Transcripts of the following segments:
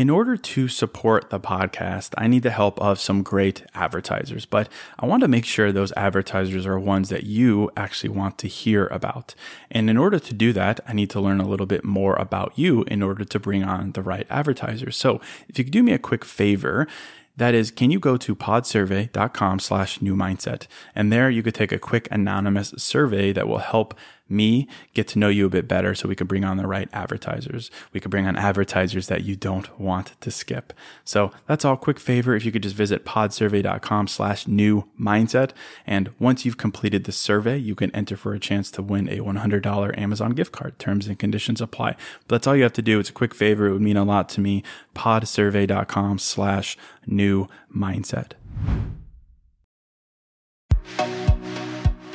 In order to support the podcast, I need the help of some great advertisers, but I want to make sure those advertisers are ones that you actually want to hear about. And in order to do that, I need to learn a little bit more about you in order to bring on the right advertisers. So if you could do me a quick favor, that is, can you go to podsurvey.com slash new mindset? And there you could take a quick anonymous survey that will help me get to know you a bit better so we can bring on the right advertisers. We can bring on advertisers that you don't want to skip. So that's all quick favor. If you could just visit podsurvey.com slash new mindset. And once you've completed the survey, you can enter for a chance to win a $100 Amazon gift card. Terms and conditions apply. But that's all you have to do. It's a quick favor. It would mean a lot to me. podsurvey.com slash new mindset.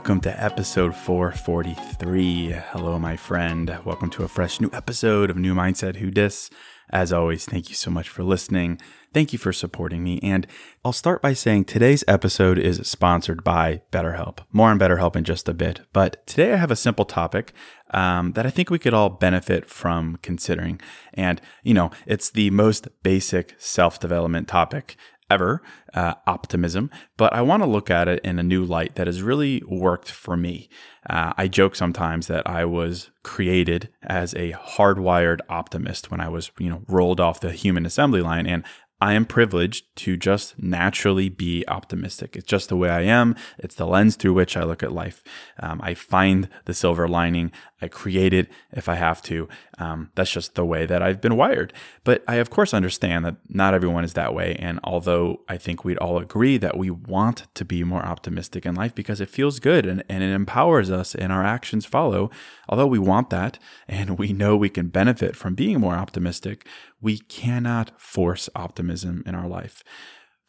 Welcome to episode 443. Hello, my friend. Welcome to a fresh new episode of New Mindset Who Dis. As always, thank you so much for listening. Thank you for supporting me. And I'll start by saying today's episode is sponsored by BetterHelp. More on BetterHelp in just a bit. But today I have a simple topic um, that I think we could all benefit from considering. And, you know, it's the most basic self development topic ever, uh, optimism, but I want to look at it in a new light that has really worked for me. Uh, I joke sometimes that I was created as a hardwired optimist when I was, you know, rolled off the human assembly line, and I am privileged to just naturally be optimistic. It's just the way I am. It's the lens through which I look at life. Um, I find the silver lining. I create it if I have to. Um, that's just the way that I've been wired. But I, of course, understand that not everyone is that way. And although I think we'd all agree that we want to be more optimistic in life because it feels good and, and it empowers us and our actions follow, although we want that and we know we can benefit from being more optimistic, we cannot force optimism in our life.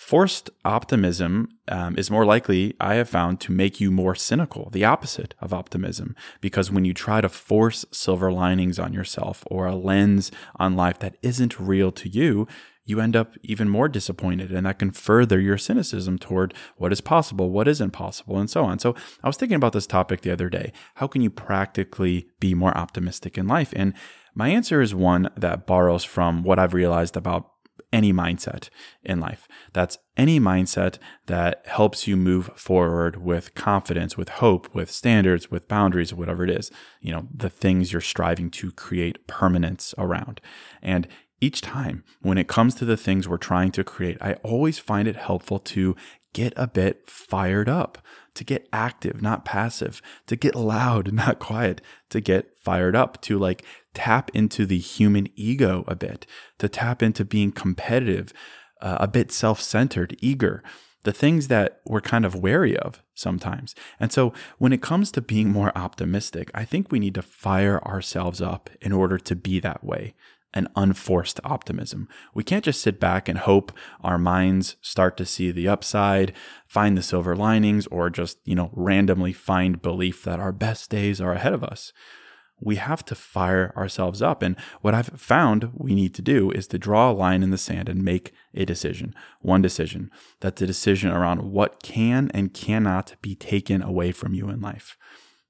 Forced optimism um, is more likely, I have found, to make you more cynical, the opposite of optimism. Because when you try to force silver linings on yourself or a lens on life that isn't real to you, you end up even more disappointed. And that can further your cynicism toward what is possible, what isn't possible, and so on. So I was thinking about this topic the other day. How can you practically be more optimistic in life? And my answer is one that borrows from what I've realized about any mindset in life. That's any mindset that helps you move forward with confidence, with hope, with standards, with boundaries, whatever it is, you know, the things you're striving to create permanence around. And each time when it comes to the things we're trying to create, I always find it helpful to get a bit fired up, to get active, not passive, to get loud, not quiet, to get fired up, to like tap into the human ego a bit, to tap into being competitive, uh, a bit self centered, eager, the things that we're kind of wary of sometimes. And so when it comes to being more optimistic, I think we need to fire ourselves up in order to be that way an unforced optimism. We can't just sit back and hope our minds start to see the upside, find the silver linings, or just, you know, randomly find belief that our best days are ahead of us. We have to fire ourselves up. And what I've found we need to do is to draw a line in the sand and make a decision, one decision. That's a decision around what can and cannot be taken away from you in life.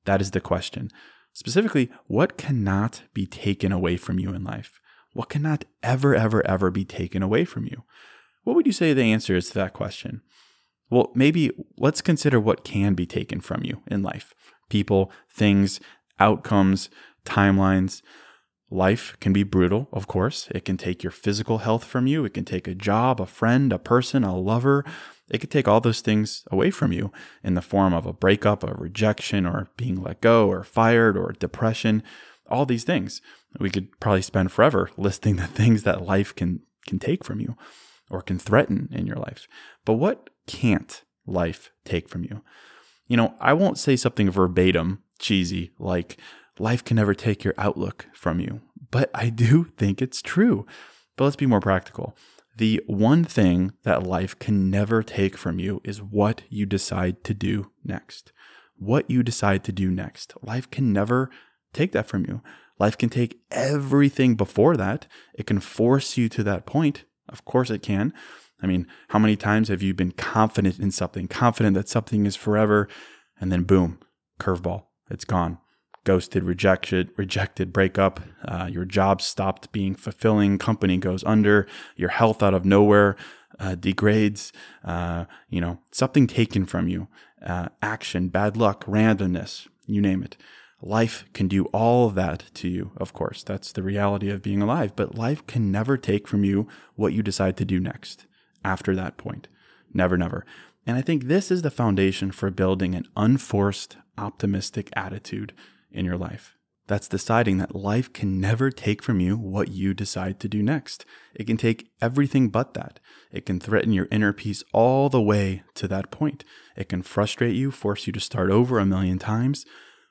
That is the question. Specifically, what cannot be taken away from you in life? What cannot ever, ever, ever be taken away from you? What would you say the answer is to that question? Well, maybe let's consider what can be taken from you in life people, things, outcomes, timelines. Life can be brutal, of course. It can take your physical health from you. It can take a job, a friend, a person, a lover. It could take all those things away from you in the form of a breakup, a rejection, or being let go, or fired, or depression. All these things. We could probably spend forever listing the things that life can can take from you or can threaten in your life. But what can't life take from you? You know, I won't say something verbatim cheesy like life can never take your outlook from you, but I do think it's true. But let's be more practical. The one thing that life can never take from you is what you decide to do next. What you decide to do next. Life can never take that from you. Life can take everything before that. It can force you to that point. Of course, it can. I mean, how many times have you been confident in something, confident that something is forever, and then boom, curveball, it's gone. Ghosted, rejected, rejected, breakup. Uh, your job stopped being fulfilling. Company goes under. Your health out of nowhere uh, degrades. Uh, you know, something taken from you. Uh, action, bad luck, randomness. You name it. Life can do all of that to you, of course. That's the reality of being alive. But life can never take from you what you decide to do next after that point. Never, never. And I think this is the foundation for building an unforced, optimistic attitude in your life. That's deciding that life can never take from you what you decide to do next. It can take everything but that. It can threaten your inner peace all the way to that point. It can frustrate you, force you to start over a million times,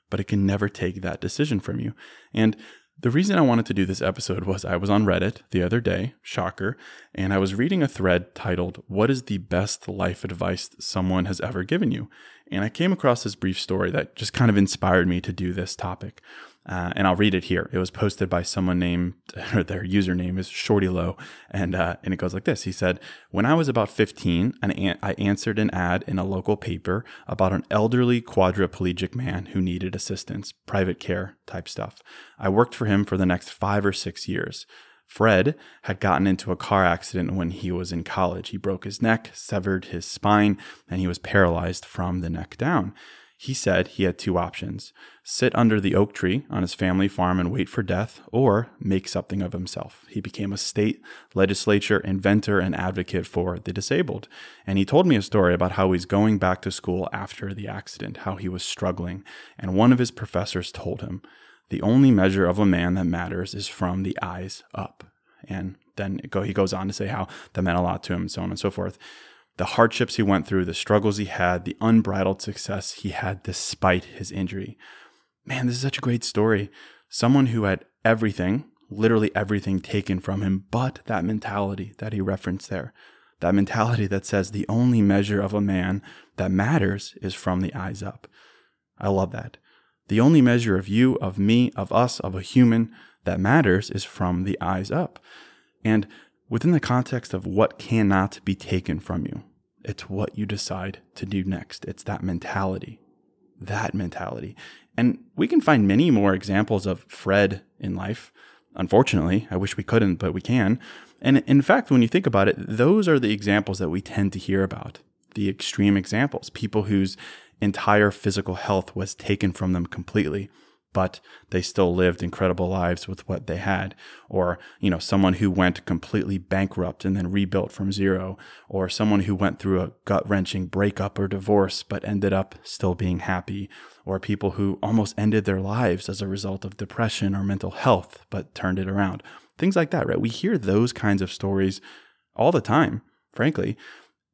but it can never take that decision from you. And the reason I wanted to do this episode was I was on Reddit the other day, shocker, and I was reading a thread titled, What is the best life advice someone has ever given you? And I came across this brief story that just kind of inspired me to do this topic. Uh, and I'll read it here. It was posted by someone named, or their username is Shorty Low, and uh, and it goes like this. He said, "When I was about 15, an I answered an ad in a local paper about an elderly quadriplegic man who needed assistance, private care type stuff. I worked for him for the next five or six years." Fred had gotten into a car accident when he was in college. He broke his neck, severed his spine, and he was paralyzed from the neck down. He said he had two options sit under the oak tree on his family farm and wait for death, or make something of himself. He became a state legislature inventor and advocate for the disabled. And he told me a story about how he's going back to school after the accident, how he was struggling. And one of his professors told him, The only measure of a man that matters is from the eyes up. And then he goes on to say how that meant a lot to him, and so on and so forth the hardships he went through, the struggles he had, the unbridled success he had despite his injury. Man, this is such a great story. Someone who had everything, literally everything taken from him, but that mentality that he referenced there. That mentality that says the only measure of a man that matters is from the eyes up. I love that. The only measure of you, of me, of us, of a human that matters is from the eyes up. And within the context of what cannot be taken from you. It's what you decide to do next. It's that mentality. That mentality. And we can find many more examples of Fred in life. Unfortunately, I wish we couldn't, but we can. And in fact, when you think about it, those are the examples that we tend to hear about the extreme examples, people whose entire physical health was taken from them completely but they still lived incredible lives with what they had. Or you know someone who went completely bankrupt and then rebuilt from zero. Or someone who went through a gut-wrenching breakup or divorce but ended up still being happy. Or people who almost ended their lives as a result of depression or mental health but turned it around. Things like that right? We hear those kinds of stories all the time frankly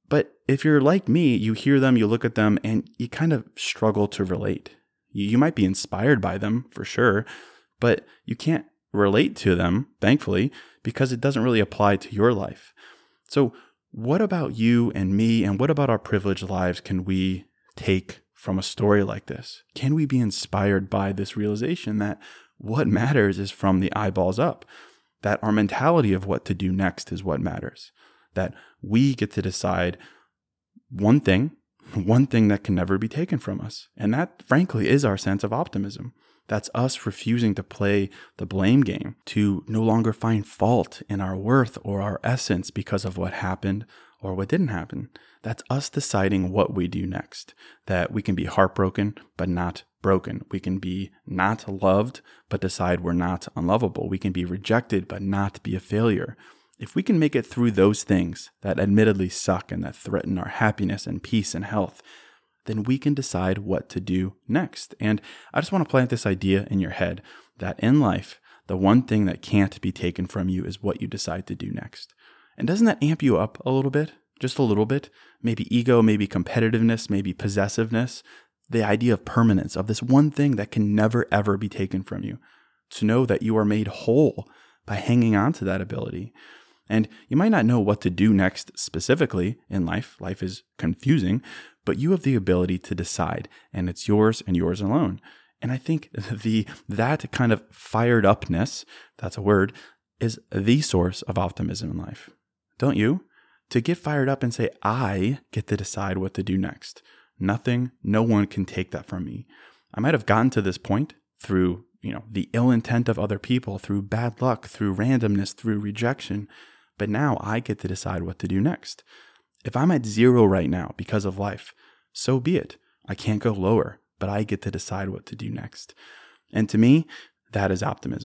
but if you're like me you hear them you look at them and you kind of struggle to relate you might be inspired by them for sure, but you can't relate to them, thankfully, because it doesn't really apply to your life. So, what about you and me, and what about our privileged lives can we take from a story like this? Can we be inspired by this realization that What matters is from the eyeballs up. That our mentality of what to do next is what matters. That we get to decide one thing, one thing that can never be taken from us. And that, frankly, is our sense of optimism. That's us refusing to play the blame game, to no longer find fault in our worth or our essence because of what happened or what didn't happen. That's us deciding what we do next. That we can be heartbroken, but not broken. We can be not loved, but decide we're not unlovable. We can be rejected, but not be a failure. If we can make it through those things that admittedly suck and that threaten our happiness and peace and health, then we can decide what to do next. And I just want to plant this idea in your head that in life, the one thing that can't be taken from you is what you decide to do next. And doesn't that amp you up a little bit? Just a little bit? Maybe ego, maybe competitiveness, maybe possessiveness. The idea of permanence, of this one thing that can never, ever be taken from you. To know that you are made whole by hanging on to that ability. And you might not know what to do next specifically in life. Life is confusing, but you have the ability to decide, and it's yours and yours alone. And I think the that kind of fired upness, that's a word, is the source of optimism in life. Don't you? To get fired up and say, I get to decide what to do next. Nothing, no one can take that from me. I might have gotten to this point through, you know, the ill intent of other people, through bad luck, through randomness, through rejection. But now I get to decide what to do next. If I'm at zero right now because of life, so be it. I can't go lower, but I get to decide what to do next. And to me, that is optimism.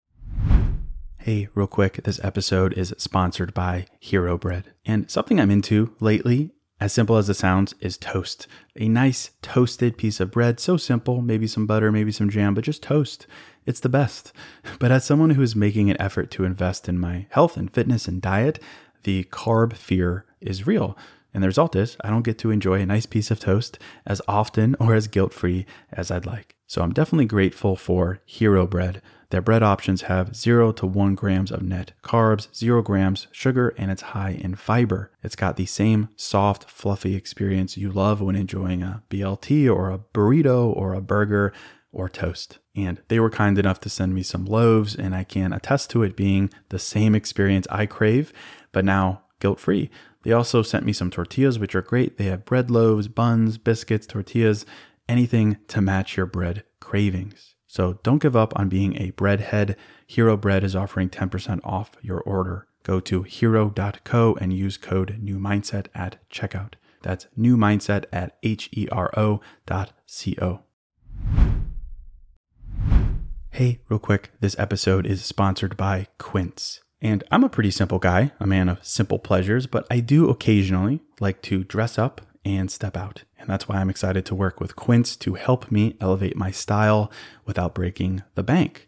Hey, real quick, this episode is sponsored by Hero Bread. And something I'm into lately, as simple as it sounds, is toast. A nice toasted piece of bread, so simple, maybe some butter, maybe some jam, but just toast. It's the best. But as someone who is making an effort to invest in my health and fitness and diet, the carb fear is real. And the result is, I don't get to enjoy a nice piece of toast as often or as guilt free as I'd like. So I'm definitely grateful for Hero Bread. Their bread options have 0 to 1 grams of net carbs, 0 grams sugar, and it's high in fiber. It's got the same soft, fluffy experience you love when enjoying a BLT or a burrito or a burger or toast. And they were kind enough to send me some loaves, and I can attest to it being the same experience I crave, but now guilt free. They also sent me some tortillas, which are great. They have bread loaves, buns, biscuits, tortillas, anything to match your bread cravings. So don't give up on being a breadhead. Hero Bread is offering 10% off your order. Go to hero.co and use code new mindset at checkout. That's new mindset at H E R O dot C O. Hey, real quick, this episode is sponsored by Quince. And I'm a pretty simple guy, a man of simple pleasures, but I do occasionally like to dress up and step out. And that's why I'm excited to work with Quince to help me elevate my style without breaking the bank.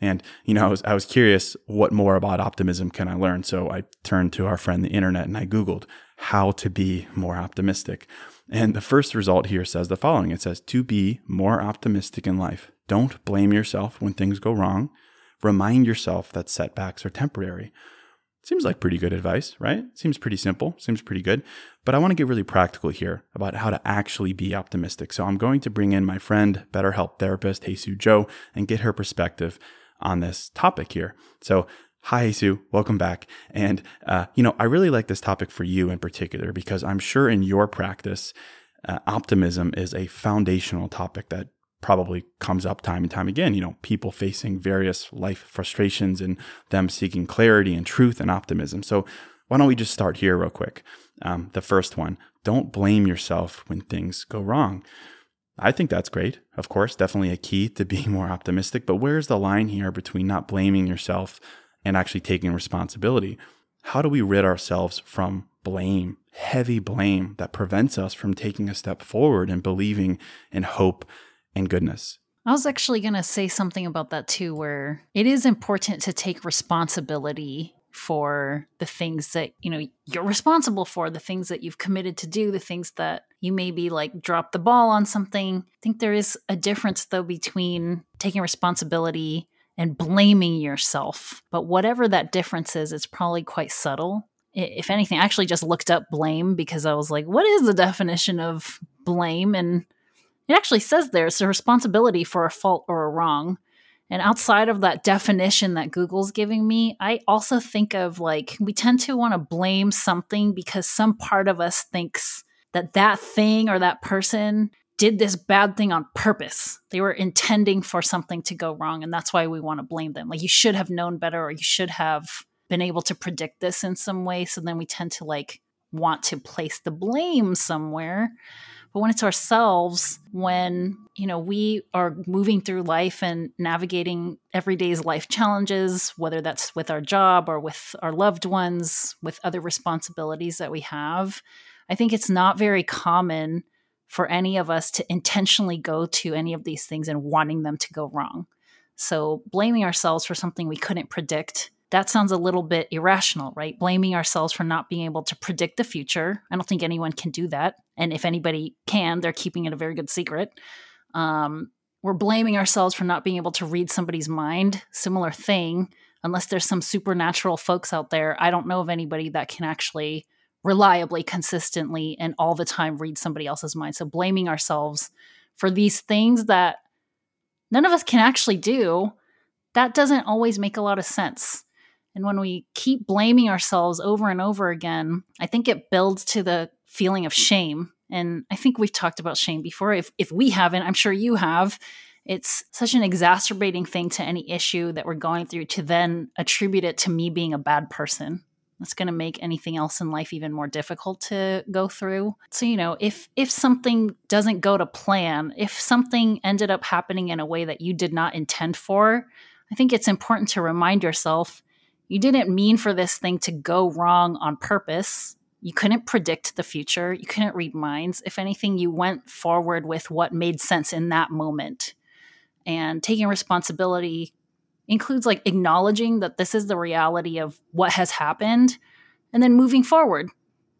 And, you know, I was, I was curious what more about optimism can I learn? So I turned to our friend the internet and I Googled how to be more optimistic. And the first result here says the following it says, to be more optimistic in life, don't blame yourself when things go wrong. Remind yourself that setbacks are temporary. Seems like pretty good advice, right? Seems pretty simple, seems pretty good. But I want to get really practical here about how to actually be optimistic. So I'm going to bring in my friend, BetterHelp therapist, Jesus Joe, and get her perspective on this topic here. So, hi, Sue, welcome back. And, uh, you know, I really like this topic for you in particular because I'm sure in your practice, uh, optimism is a foundational topic that probably comes up time and time again. You know, people facing various life frustrations and them seeking clarity and truth and optimism. So, Why don't we just start here, real quick? Um, the first one don't blame yourself when things go wrong. I think that's great. Of course, definitely a key to being more optimistic. But where's the line here between not blaming yourself and actually taking responsibility? How do we rid ourselves from blame, heavy blame that prevents us from taking a step forward and believing in hope and goodness? I was actually going to say something about that too, where it is important to take responsibility for the things that you know you're responsible for the things that you've committed to do the things that you maybe like drop the ball on something. I think there is a difference though between taking responsibility and blaming yourself. But whatever that difference is it's probably quite subtle. If anything i actually just looked up blame because i was like what is the definition of blame? And it actually says there it's a responsibility for a fault or a wrong. And outside of that definition that Google's giving me, I also think of like we tend to want to blame something because some part of us thinks that that thing or that person did this bad thing on purpose. They were intending for something to go wrong. And that's why we want to blame them. Like you should have known better or you should have been able to predict this in some way. So then we tend to like want to place the blame somewhere but when it's ourselves when you know we are moving through life and navigating everyday's life challenges whether that's with our job or with our loved ones with other responsibilities that we have i think it's not very common for any of us to intentionally go to any of these things and wanting them to go wrong so blaming ourselves for something we couldn't predict that sounds a little bit irrational, right? Blaming ourselves for not being able to predict the future. I don't think anyone can do that. And if anybody can, they're keeping it a very good secret. Um, we're blaming ourselves for not being able to read somebody's mind. Similar thing, unless there's some supernatural folks out there. I don't know of anybody that can actually reliably, consistently, and all the time read somebody else's mind. So blaming ourselves for these things that none of us can actually do, that doesn't always make a lot of sense. And when we keep blaming ourselves over and over again, I think it builds to the feeling of shame. And I think we've talked about shame before. If, if we haven't, I'm sure you have. It's such an exacerbating thing to any issue that we're going through to then attribute it to me being a bad person. That's going to make anything else in life even more difficult to go through. So, you know, if if something doesn't go to plan, if something ended up happening in a way that you did not intend for, I think it's important to remind yourself you didn't mean for this thing to go wrong on purpose. You couldn't predict the future. You couldn't read minds. If anything, you went forward with what made sense in that moment. And taking responsibility includes like acknowledging that this is the reality of what has happened and then moving forward,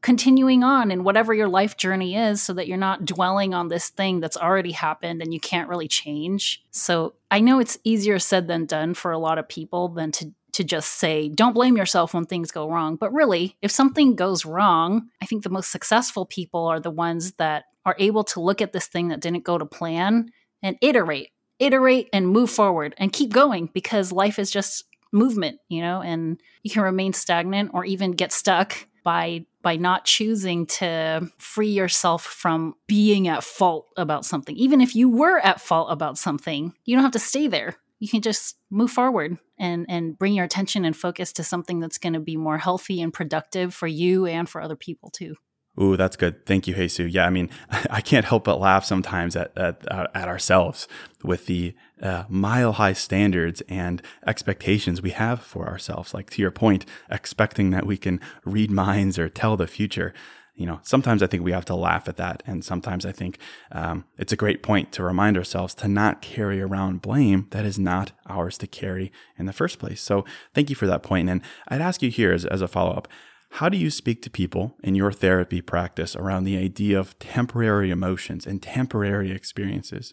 continuing on in whatever your life journey is so that you're not dwelling on this thing that's already happened and you can't really change. So I know it's easier said than done for a lot of people than to to just say, don't blame yourself when things go wrong. But really, if something goes wrong, I think the most successful people are the ones that are able to look at this thing that didn't go to plan and iterate, iterate and move forward and keep going because life is just movement, you know, and you can remain stagnant or even get stuck by by not choosing to free yourself from being at fault about something. Even if you were at fault about something, you don't have to stay there you can just move forward and and bring your attention and focus to something that's going to be more healthy and productive for you and for other people too. Ooh, that's good. Thank you, Jesus. Yeah, I mean, I can't help but laugh sometimes at at, at ourselves with the uh, mile high standards and expectations we have for ourselves. Like to your point, expecting that we can read minds or tell the future you know, sometimes I think we have to laugh at that. And sometimes I think um, it's a great point to remind ourselves to not carry around blame that is not ours to carry in the first place. So thank you for that point. And I'd ask you here as, as a follow up how do you speak to people in your therapy practice around the idea of temporary emotions and temporary experiences?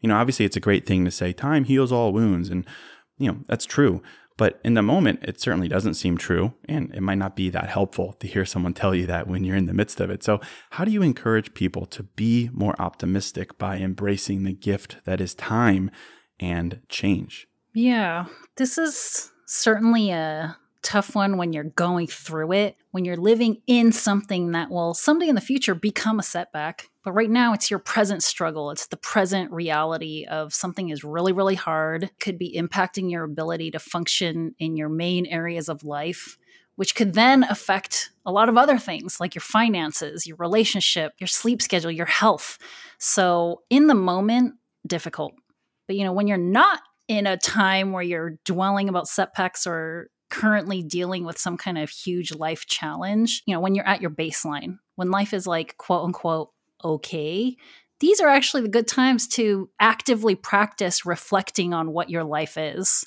You know, obviously, it's a great thing to say time heals all wounds. And, you know, that's true. But in the moment, it certainly doesn't seem true. And it might not be that helpful to hear someone tell you that when you're in the midst of it. So, how do you encourage people to be more optimistic by embracing the gift that is time and change? Yeah, this is certainly a tough one when you're going through it, when you're living in something that will someday in the future become a setback. But right now, it's your present struggle. It's the present reality of something is really, really hard, could be impacting your ability to function in your main areas of life, which could then affect a lot of other things like your finances, your relationship, your sleep schedule, your health. So, in the moment, difficult. But, you know, when you're not in a time where you're dwelling about setbacks or currently dealing with some kind of huge life challenge, you know, when you're at your baseline, when life is like quote unquote okay, these are actually the good times to actively practice reflecting on what your life is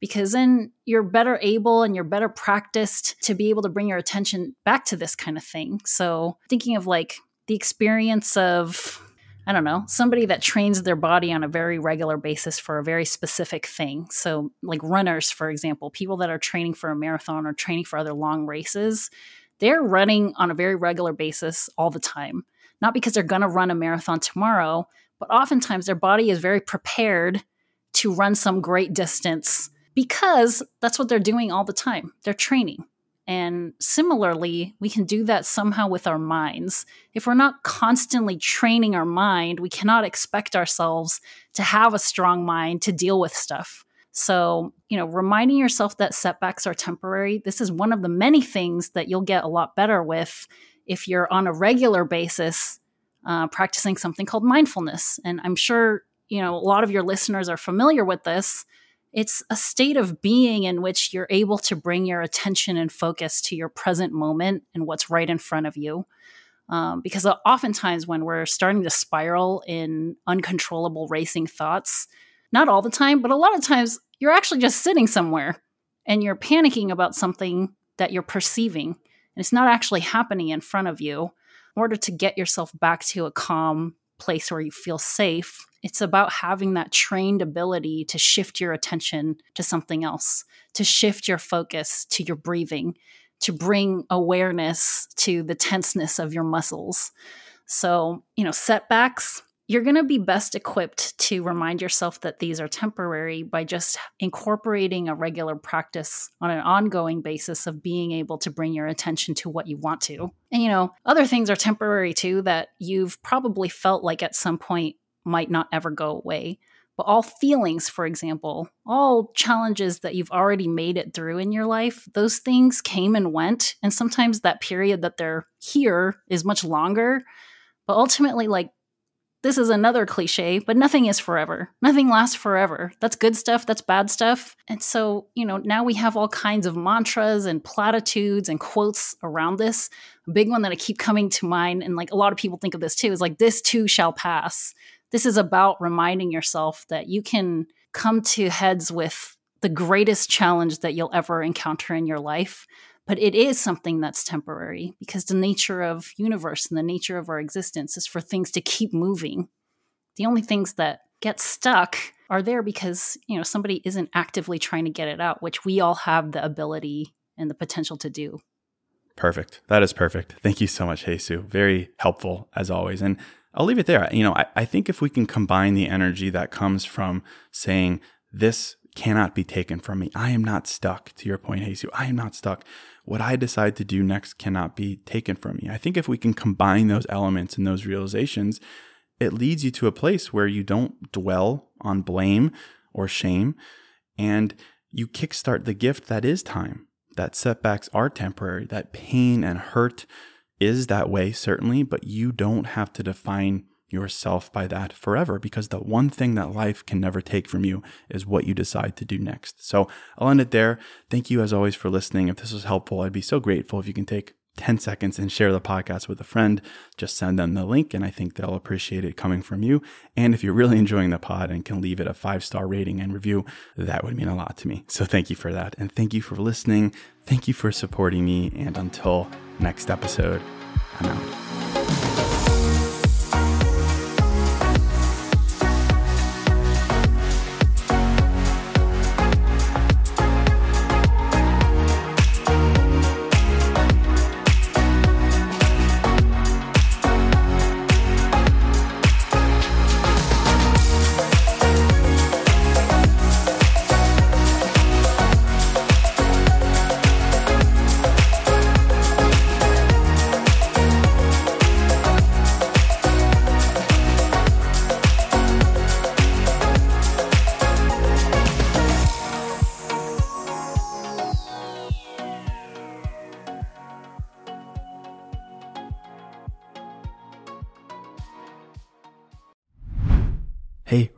because then you're better able and you're better practiced to be able to bring your attention back to this kind of thing. So, thinking of like the experience of, I don't know, somebody that trains their body on a very regular basis for a very specific thing. So, like runners, for example, people that are training for a marathon or training for other long races, they're running on a very regular basis all the time. Not because they're going to run a marathon tomorrow, but oftentimes their body is very prepared to run some great distance because that's what they're doing all the time. They're training. And similarly, we can do that somehow with our minds. If we're not constantly training our mind, we cannot expect ourselves to have a strong mind to deal with stuff. So, you know, reminding yourself that setbacks are temporary, this is one of the many things that you'll get a lot better with if you're on a regular basis uh, practicing something called mindfulness. And I'm sure, you know, a lot of your listeners are familiar with this it's a state of being in which you're able to bring your attention and focus to your present moment and what's right in front of you. Um, because oftentimes, when we're starting to spiral in uncontrollable racing thoughts, not all the time, but a lot of times, you're actually just sitting somewhere and you're panicking about something that you're perceiving, and it's not actually happening in front of you. In order to get yourself back to a calm place where you feel safe, it's about having that trained ability to shift your attention to something else, to shift your focus to your breathing, to bring awareness to the tenseness of your muscles. So, you know, setbacks, you're going to be best equipped to remind yourself that these are temporary by just incorporating a regular practice on an ongoing basis of being able to bring your attention to what you want to. And, you know, other things are temporary too that you've probably felt like at some point might not ever go away. But all feelings, for example, all challenges that you've already made it through in your life, those things came and went. And sometimes that period that they're here is much longer. But ultimately, like, this is another cliche, but nothing is forever. Nothing lasts forever. That's good stuff, that's bad stuff. And so, you know, now we have all kinds of mantras and platitudes and quotes around this. A big one that I keep coming to mind, and like a lot of people think of this too, is like, this too shall pass this is about reminding yourself that you can come to heads with the greatest challenge that you'll ever encounter in your life but it is something that's temporary because the nature of universe and the nature of our existence is for things to keep moving. The only things that get stuck are there because you know somebody isn't actively trying to get it out which we all have the ability and the potential to do. Perfect. That is perfect. Thank you so much jesu. Very helpful as always. And I'll leave it there. You know, I, I think if we can combine the energy that comes from saying, this cannot be taken from me. I am not stuck. To your point, Jesus, I am not stuck. What I decide to do next cannot be taken from me. I think if we can combine those elements and those realizations, it leads you to a place where you don't dwell on blame or shame and you kickstart the gift that is time. That setbacks are temporary, that pain and hurt is that way, certainly, but you don't have to define yourself by that forever because the one thing that life can never take from you is what you decide to do next. So I'll end it there. Thank you as always for listening. If this was helpful, I'd be so grateful if you can take 10 seconds and share the podcast with a friend. Just send them the link, and I think they'll appreciate it coming from you. And if you're really enjoying the pod and can leave it a five star rating and review, that would mean a lot to me. So thank you for that. And thank you for listening. Thank you for supporting me. And until next episode, I'm out.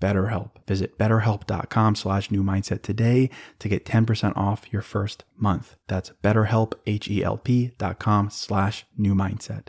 BetterHelp. Visit betterhelp.com slash new mindset today to get 10% off your first month. That's betterhelp, H-E-L-P dot com slash new mindset.